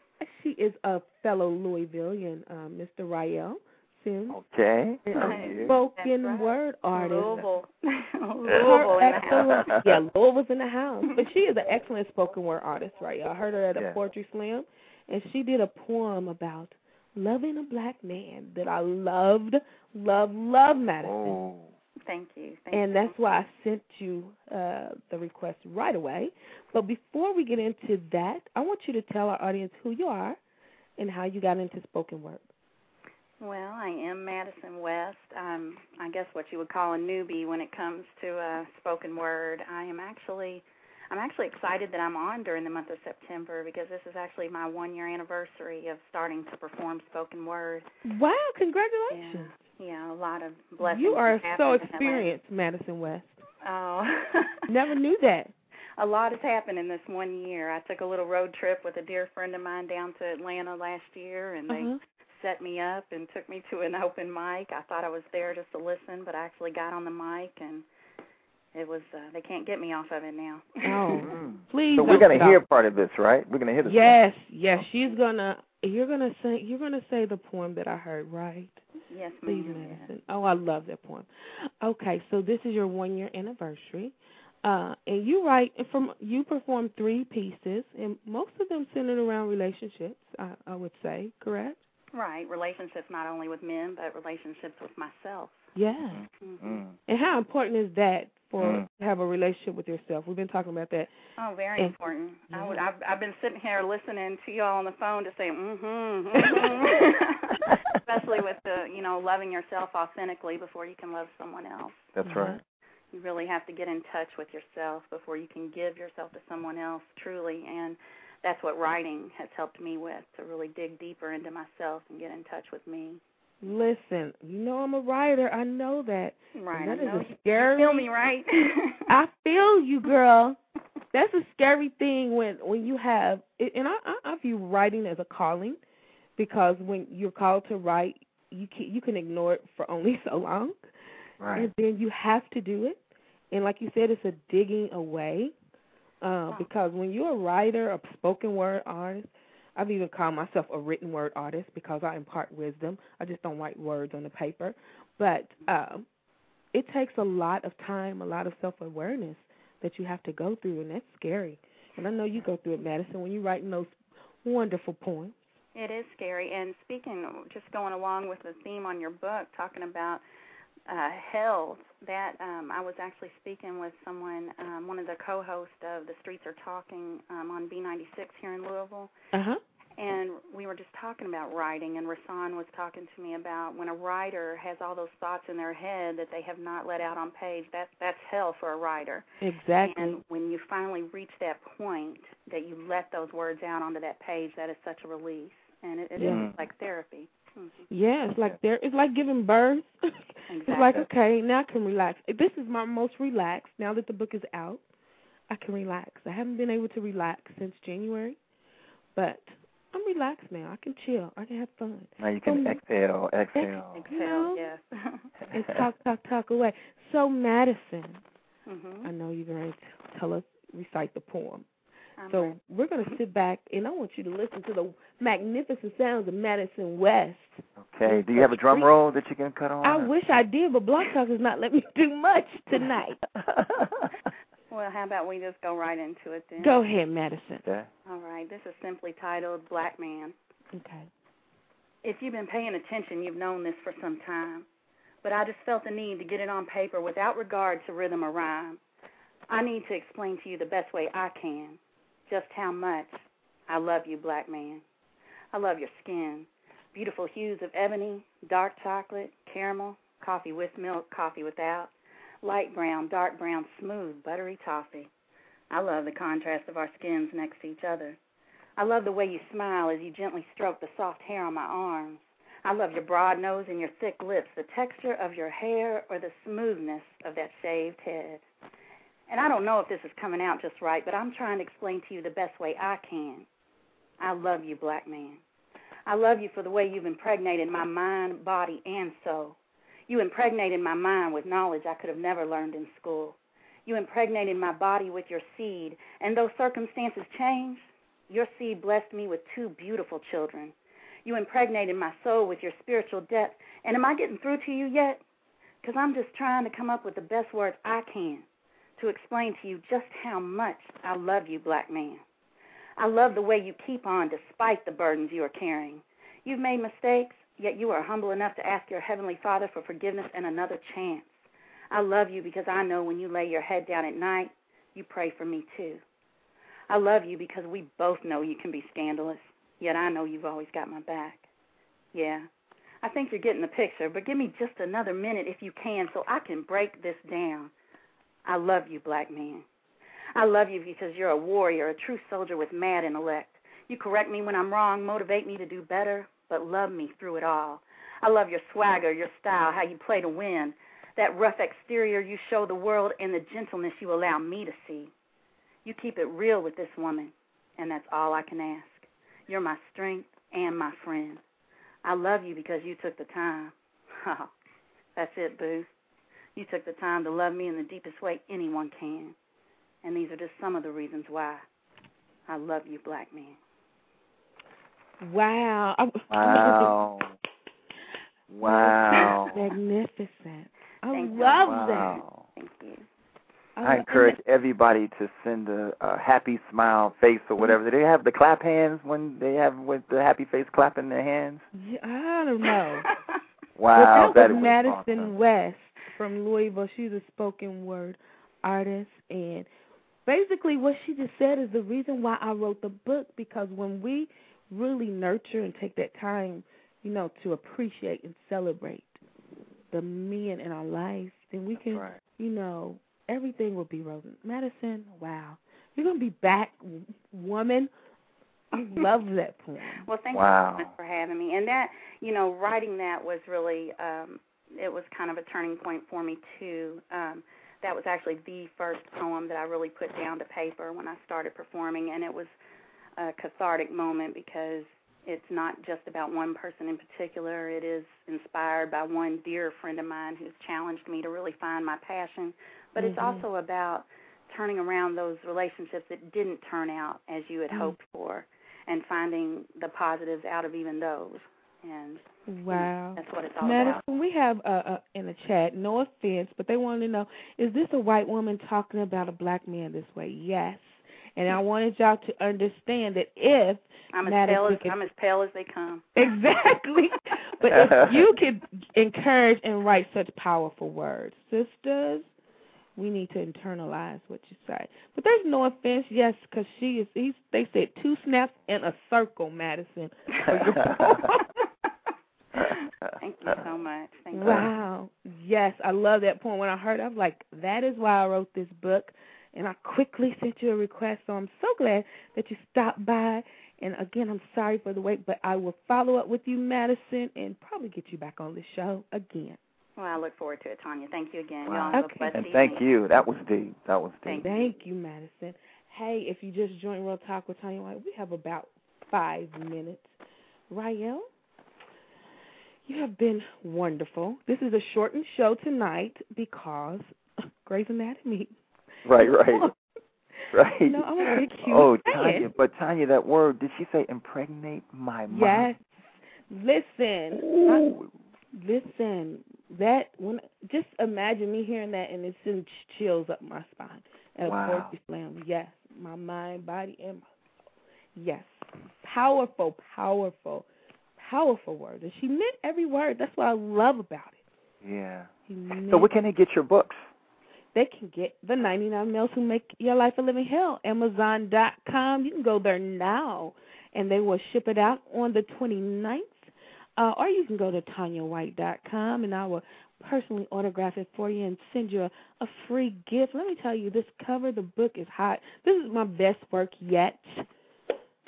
She is a fellow Louisvillian, uh, Mr. Rael Sims, Okay. and Thank a you. spoken right. word artist. Louisville. Her Louisville in the house. excellent, yeah, Louisville's in the house. But she is an excellent spoken word artist, right? I heard her at a Yeah. poetry slam, and she did a poem about loving a black man that I loved, love, love Madison. Oh. Thank you. Thank And you. that's why I sent you uh, the request right away. But before we get into that, I want you to tell our audience who you are and how you got into spoken word. Well, I am Madison West. I'm, I guess, what you would call a newbie when it comes to uh, spoken word. I am actually, I'm actually excited that I'm on during the month of September because this is actually my one-year anniversary of starting to perform spoken word. Wow, congratulations. Yeah, a lot of blessings. You are so happened in that last- experienced, Madison West. Oh. Never knew that. a lot has happened in this one year. I took a little road trip with a dear friend of mine down to Atlanta last year, and they Uh-huh. Set me up and took me to an open mic. I thought I was there just to listen, but I actually got on the mic, and it was uh, they can't get me off of it now. Oh, Mm. please. So we're gonna stop. hear part of this, right? We're gonna hear this. Yes, yes. She's gonna. You're gonna say. You're gonna say the poem that I heard, right? yes, Please, ma'am. Madison. Oh, I love that poem. Okay, so this is your one year anniversary, uh, and you write from you perform three pieces, and most of them centered around relationships. I, I would say, correct? Right, relationships not only with men, but relationships with myself. Yeah. hmm Mm. And how important is that for Mm. to have a relationship with yourself? We've been talking about that. Oh, very And- important. I would. I've, I've been sitting here listening to y'all on the phone to say, mm-hmm, mm-hmm. especially with the, you know, loving yourself authentically before you can love someone else. That's Uh-huh. right. You really have to get in touch with yourself before you can give yourself to someone else truly, and that's what writing has helped me with to really dig deeper into myself and get in touch with me. Listen, you know I'm a writer. I know that. Right. That I is know a scary- You feel me, right? I feel you, girl. That's a scary thing when when you have, and I I I view writing as a calling, because when you're called to write, you can you can ignore it for only so long, Right. and then you have to do it. And like you said, it's a digging away, uh, because when you're a writer, a spoken word artist, I've even called myself a written word artist because I impart wisdom. I just don't write words on the paper, but um, it takes a lot of time, a lot of self awareness that you have to go through, and that's scary. And I know you go through it, Madison, when you're writing those wonderful poems. It is scary. And speaking, just going along with the theme on your book, talking about uh, health, that um, I was actually speaking with someone, um, one of the co-hosts of The Streets Are Talking um, on B96 here in Louisville, Uh huh. and we were just talking about writing. And Rasan was talking to me about when a writer has all those thoughts in their head that they have not let out on page. That's that's hell for a writer. Exactly. And when you finally reach that point that you let those words out onto that page, that is such a release, and it, it Yeah. is like therapy. Mhm. Yeah, it's like there. It's like giving birth. It's like okay, now I can relax. This is my most relaxed now that the book is out. I can relax. I haven't been able to relax since January, but I'm relaxed now. I can chill. I can have fun Now you can Um, exhale, exhale. Exhale, No. yes. and talk, talk, talk away. So Madison, hmm I know you're going to tell us recite the poem. I'm So ready. we're going to sit back, and I want you to listen to the magnificent sounds of Madison West. Okay. Do you have a drum roll that you can cut on? I wish I did, but Blog Talk is not letting me do much tonight. Well, how about we just go right into it then? Go ahead, Madison. okay. All right. This is simply titled Black Man. Okay. If you've been paying attention, you've known this for some time. But I just felt the need to get it on paper without regard to rhythm or rhyme. I need to explain to you the best way I can just how much I love you, black man. I love your skin. Beautiful hues of ebony, dark chocolate, caramel, coffee with milk, coffee without, light brown, dark brown, smooth, buttery toffee. I love the contrast of our skins next to each other. I love the way you smile as you gently stroke the soft hair on my arms. I love your broad nose and your thick lips, the texture of your hair, or the smoothness of that shaved head. And I don't know if this is coming out just right, but I'm trying to explain to you the best way I can. I love you, black man. I love you for the way you've impregnated my mind, body, and soul. You impregnated my mind with knowledge I could have never learned in school. You impregnated my body with your seed, and though circumstances changed, your seed blessed me with two beautiful children. You impregnated my soul with your spiritual depth. And am I getting through to you yet? Because I'm just trying to come up with the best words I can to explain to you just how much I love you, black man. I love the way you keep on despite the burdens you are carrying. You've made mistakes, yet you are humble enough to ask your Heavenly Father for forgiveness and another chance. I love you because I know when you lay your head down at night, you pray for me too. I love you because we both know you can be scandalous, yet I know you've always got my back. Yeah, I think you're getting the picture, but give me just another minute if you can so I can break this down. I love you, black man. I love you because you're a warrior, a true soldier with mad intellect. You correct me when I'm wrong, motivate me to do better, but love me through it all. I love your swagger, your style, how you play to win, that rough exterior you show the world, and the gentleness you allow me to see. You keep it real with this woman, and that's all I can ask. You're my strength and my friend. I love you because you took the time. that's it, boo. You took the time to love me in the deepest way anyone can. And these are just some of the reasons why I love you, black man. Wow. Wow. wow. Magnificent. I Thank you. love wow. Thank you. I encourage everybody to send a, a happy smile face or whatever. Do they have the clap hands when they have with the happy face clapping their hands? Yeah, I don't know. Wow, but that was was Madison awesome. West from Louisville. She's a spoken word artist, and basically what she just said is the reason why I wrote the book because when we really nurture and take that time, you know, to appreciate and celebrate the men in our lives, then we can, right. you know, everything will be rosy. Madison, wow, you're gonna be back, woman. I love that poem. Well, thank Wow. you so much for having me. And that, you know, writing that was really, um, it was kind of a turning point for me too. Um, that was actually the first poem that I really put down to paper when I started performing, and it was a cathartic moment because it's not just about one person in particular. It is inspired by one dear friend of mine who's challenged me to really find my passion. But it's Mhm. also about turning around those relationships that didn't turn out as you had Mm. hoped for and finding the positives out of even those. And Wow. that's what it's all Madison, about. we have uh, uh, in the chat, no offense, but they want to know, is this a white woman talking about a black man this way? Yes. And I wanted y'all to understand that if I'm as Madison pale as could- I'm as pale as they come. exactly, but if you could encourage and write such powerful words, sisters, we need to internalize what you say. But there's no offense, yes, because she is. He's. They said two snaps in a circle, Madison. for your poem. Thank you so much. Thank you. Wow. Yes, I love that poem. When I heard it, I was like, that is why I wrote this book. And I quickly sent you a request. So I'm so glad that you stopped by. And again, I'm sorry for the wait, but I will follow up with you, Madison, and probably get you back on the show again. Well, I look forward to it, Tanya. Thank you again. Wow. Y'all Okay. And thank you. That was deep. That was deep. Thank Thank you, Madison. Hey, if you just joined Real Talk with Tanya White, we have about five minutes. Rael, you have been wonderful. This is a shortened show tonight because Grey's Anatomy. Right, right, right. No, I'm a big oh. Tanya, but Tanya, that word, did she say impregnate my mind? Yes. Listen, I, listen. That when just imagine me hearing that and it sends chills up my spine at Wow. a poetry slam. Yes, my mind, body, and my soul. Yes, powerful, powerful, powerful word. And she meant every word. That's what I love about it. Yeah. So where can they get your books? they can get the 99 Males Who Make Your Life a Living Hell. Amazon.com. You can go there now, and they will ship it out on the 29th. Uh, or you can go to TanyaWhite.com, and I will personally autograph it for you and send you a, a free gift. Let me tell you, this cover, the book is hot. This is my best work yet.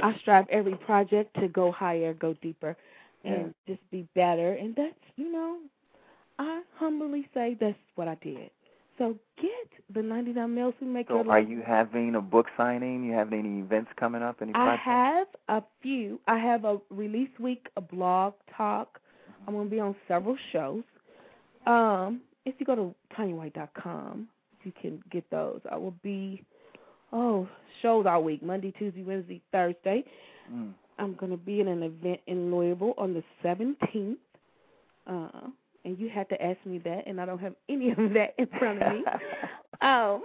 I strive every project to go higher, go deeper, and just be better. And that's, you know, I humbly say that's what I did. So get the 99 Males Who Make Your So are you having a book signing? You have any events coming up? Any I projects? have a few. I have a release week, a blog talk. I'm going to be on several shows. Um, if you go to TanyaWhite.com, you can get those. I will be, oh, shows all week Monday, Tuesday, Wednesday, Thursday. Mm. I'm going to be at an event in Louisville on the 17th. Uh, and you had to ask me that, and I don't have any of that in front of me. um,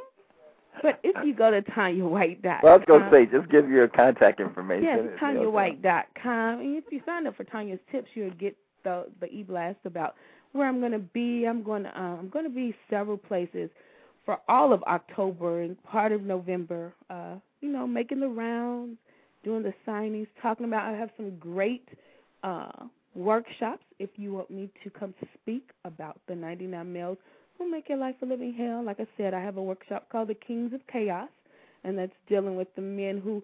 but if you go to TanyaWhite.com. Well, I was gonna say, just give your contact information. Yes, go. TanyaWhite.com. And if you sign up for Tanya's Tips, you'll get the the e blast about where I'm going to be. I'm going to uh, I'm going to be several places for all of October and part of November. Uh, you know, making the rounds, doing the signings, talking about. I have some great uh, workshops. If you want me to come to speak about the 99 males who make your life a living hell, like I said, I have a workshop called the Kings of Chaos, and that's dealing with the men who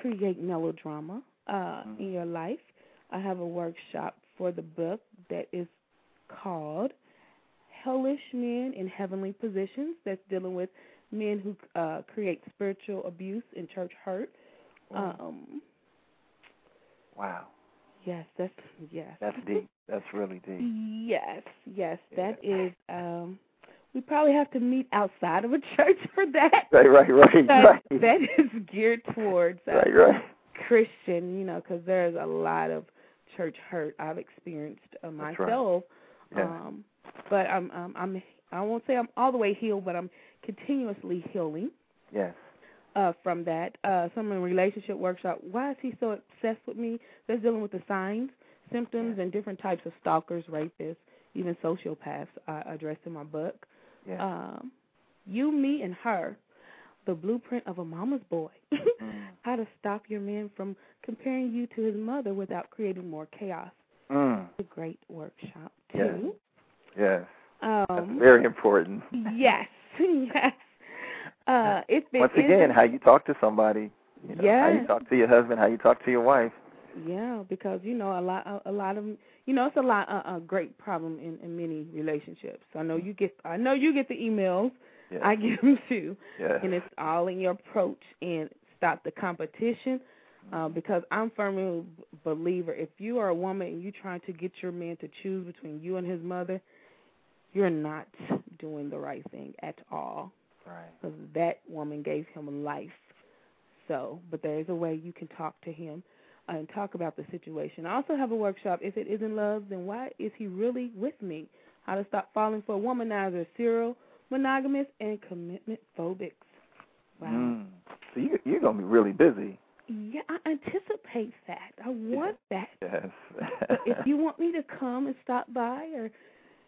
create melodrama uh, in your life. I have a workshop for the book that is called Hellish Men in Heavenly Positions that's dealing with men who uh, create spiritual abuse and church hurt. Um, Wow. yes, that's yes. That's deep. That's really deep. Yes, yes, that is. Um, we probably have to meet outside of a church for that. Right, right, right, right. that is geared towards uh, Right, right. Christian, you know, because there's a lot of church hurt I've experienced uh, That's right. myself. Yeah. Um, but I'm, um, I'm, I won't say I'm all the way healed, but I'm continuously healing Yes. uh, from that. Uh, some in relationship workshop. Why is he so obsessed with me? That's dealing with the signs, symptoms, and different types of stalkers, rapists, even sociopaths. I addressed in my book. Yeah. Um, you, me, and her. The blueprint of a mama's boy. Mm. How to stop your man from comparing you to his mother without creating more chaos. Mm. It's a great workshop Yes. too. Yes. That's Um, very important. yes, yes. Uh, if it Once again, how you talk to somebody. You know, How you talk to your husband, how you talk to your wife. Yeah, because you know a lot, a, a lot of you know it's a lot, a, a great problem in, in many relationships. I know you get, I know you get the emails. Yes. I get them too, Yes. and it's all in your approach and stop the competition. Uh, because I'm firmly a believer, if you are a woman and you're trying to get your man to choose between you and his mother, you're not doing the right thing at all. Right. because that woman gave him life. So, but there is a way you can talk to him and talk about the situation. I also have a workshop. If it isn't love, then why is he really with me? How to stop falling for womanizers, serial monogamous, and commitment phobics. Wow. Mm. So you, you're going to be really busy. Yeah, I anticipate that. I want that. Yes. If you want me to come and stop by or,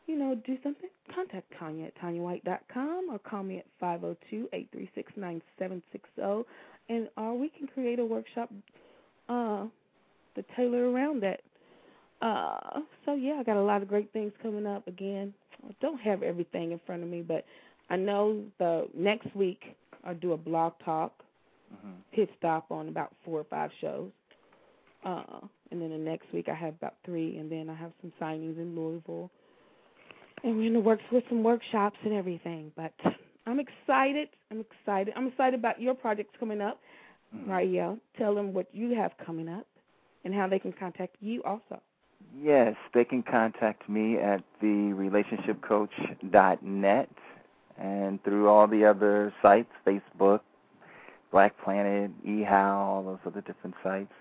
you know, do something, contact Tanya at TanyaWhite.com or call me at five zero two eight three six nine seven six zero, and or we can create a workshop uh, to tailor around that. Uh, so yeah, I got a lot of great things coming up. Again, I don't have everything in front of me, but I know the next week I'll do a blog talk Mhm. pit stop on about four or five shows. Uh, and then the next week I have about three, and then I have some signings in Louisville. And we're in the works with some workshops and everything. But I'm excited. I'm excited. I'm excited about your projects coming up. Mm. Rael, tell them what you have coming up and how they can contact you also. Yes, they can contact me at the therelationshipcoach.net and through all the other sites, Facebook, Black Planet, eHow, all those other different sites.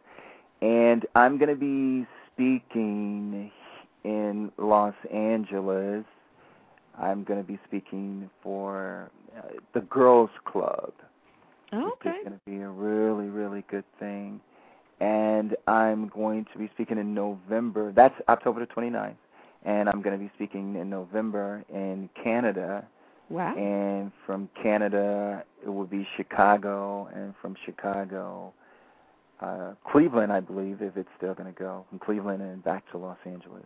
And I'm going to be speaking in Los Angeles. I'm going to be speaking for uh, the Girls Club. Oh, which is going to be a really, really good thing. And I'm going to be speaking in November. That's October the 29th. And I'm going to be speaking in November in Canada. Wow. And from Canada, it will be Chicago. And from Chicago, uh, Cleveland, I believe, if it's still going to go. From Cleveland and back to Los Angeles.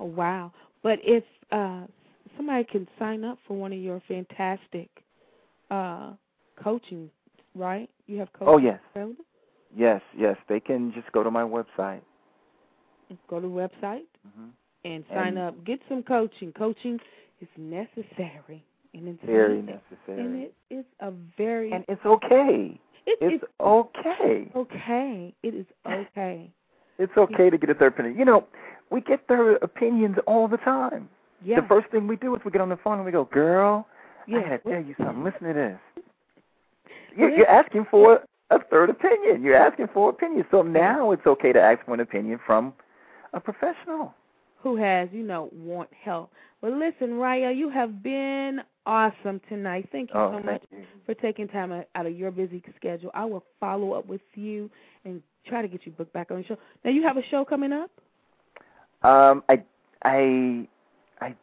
Oh, wow. But if uh, somebody can sign up for one of your fantastic uh, coaching, right? You have coaching Oh, yes. available? Yes, yes. They can just go to my website. Go to the website hmm and sign And- up. Get some coaching. Coaching is necessary. And it's Very necessary. And it is a very and it's okay. it, It's okay. okay. It is okay. It's okay to get a third opinion. You know, we get their opinions all the time. Yeah. The first thing we do is we get on the phone and we go, "Girl, I yeah. gotta tell you something. Listen to this." You're, you're asking for a third opinion. You're asking for opinion. So now it's okay to ask for an opinion from a professional. Who has, you know, want help. Well listen, Raya, you have been awesome tonight. Thank you Oh, so much you. for taking time out out of your busy schedule. I will follow up with you and try to get you booked back on the show. Now you have a show coming up? Um, I, I, I,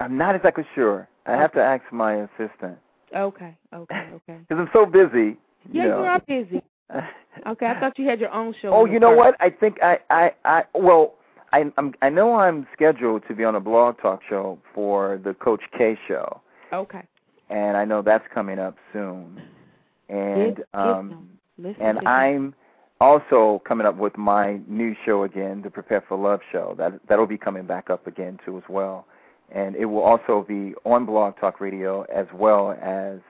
I'm not exactly sure. I have to ask my assistant Okay, okay, okay. because I'm so busy. Yeah, you you know. are busy. Okay, I thought you had your own show. Oh, you know works. what? I think I, I, I well, I, I'm, I know I'm scheduled to be on a blog talk show for the Coach K show, Okay. and I know that's coming up soon. And get um. Listen and. I'm also coming up with my new show again, the Prepare for Love show. That that'll be coming back up again too as well, and it will also be on Blog Talk Radio as well as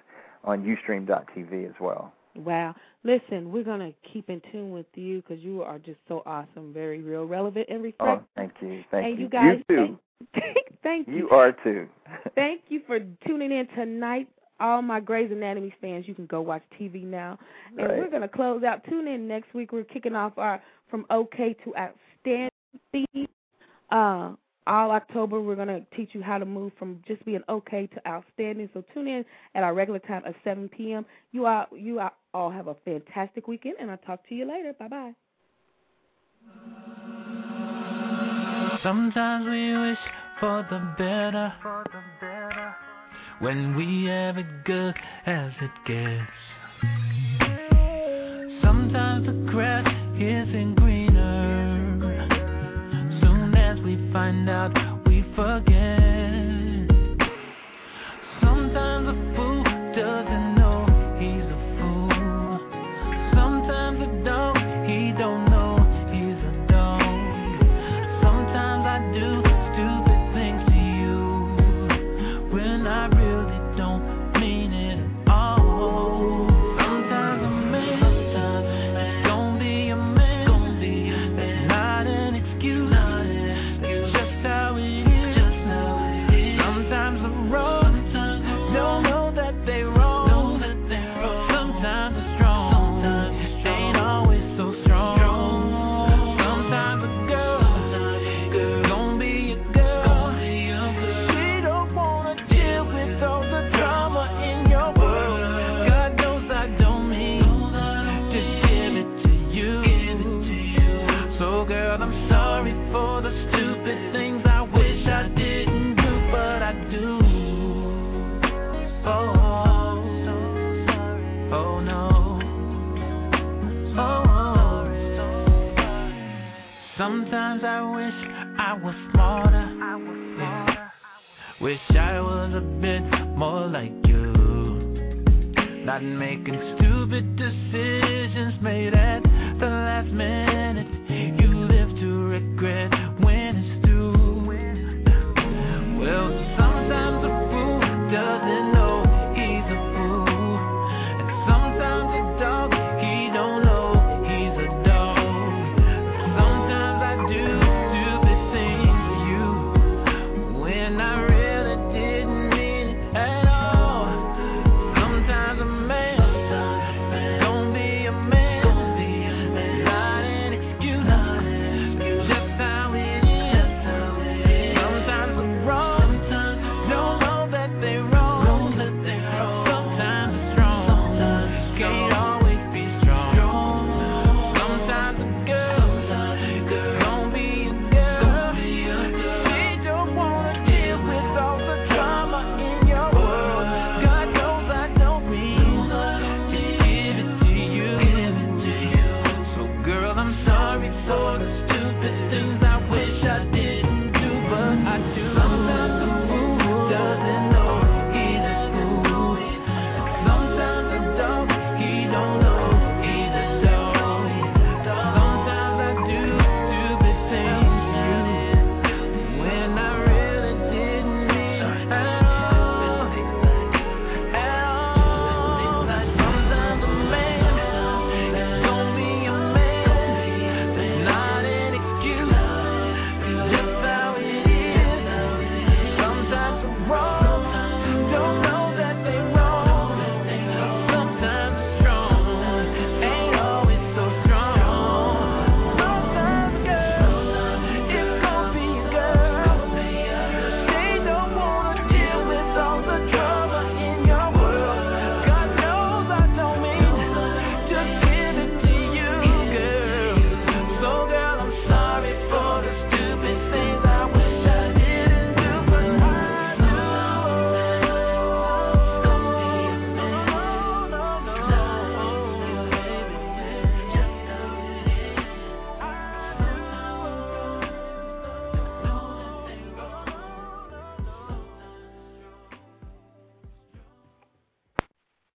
on UStream.tv as well. Wow. Listen, we're going to keep in tune with you because you are just so awesome, very real, relevant, and refreshing. Oh, thank you. Thank and you. you guys, you too. Thank, thank you. You are too. thank you for tuning in tonight. All my Grey's Anatomy fans, you can go watch TV now. Right. And we're going to close out. Tune in next week. We're kicking off our From OK to Outstanding theme. Uh, all October, we're going to teach you how to move from just being okay to outstanding. So tune in at our regular time of 7 p.m. You all, you all- all have a fantastic weekend, and I'll talk to you later. Bye bye. Sometimes we wish for the better. for the better. When we have it good as it gets. Sometimes the grass isn't greener. Soon as we find out, Sometimes I wish I was smarter. I was smarter. Yeah. Wish I was a bit more like you. Not making stupid decisions made at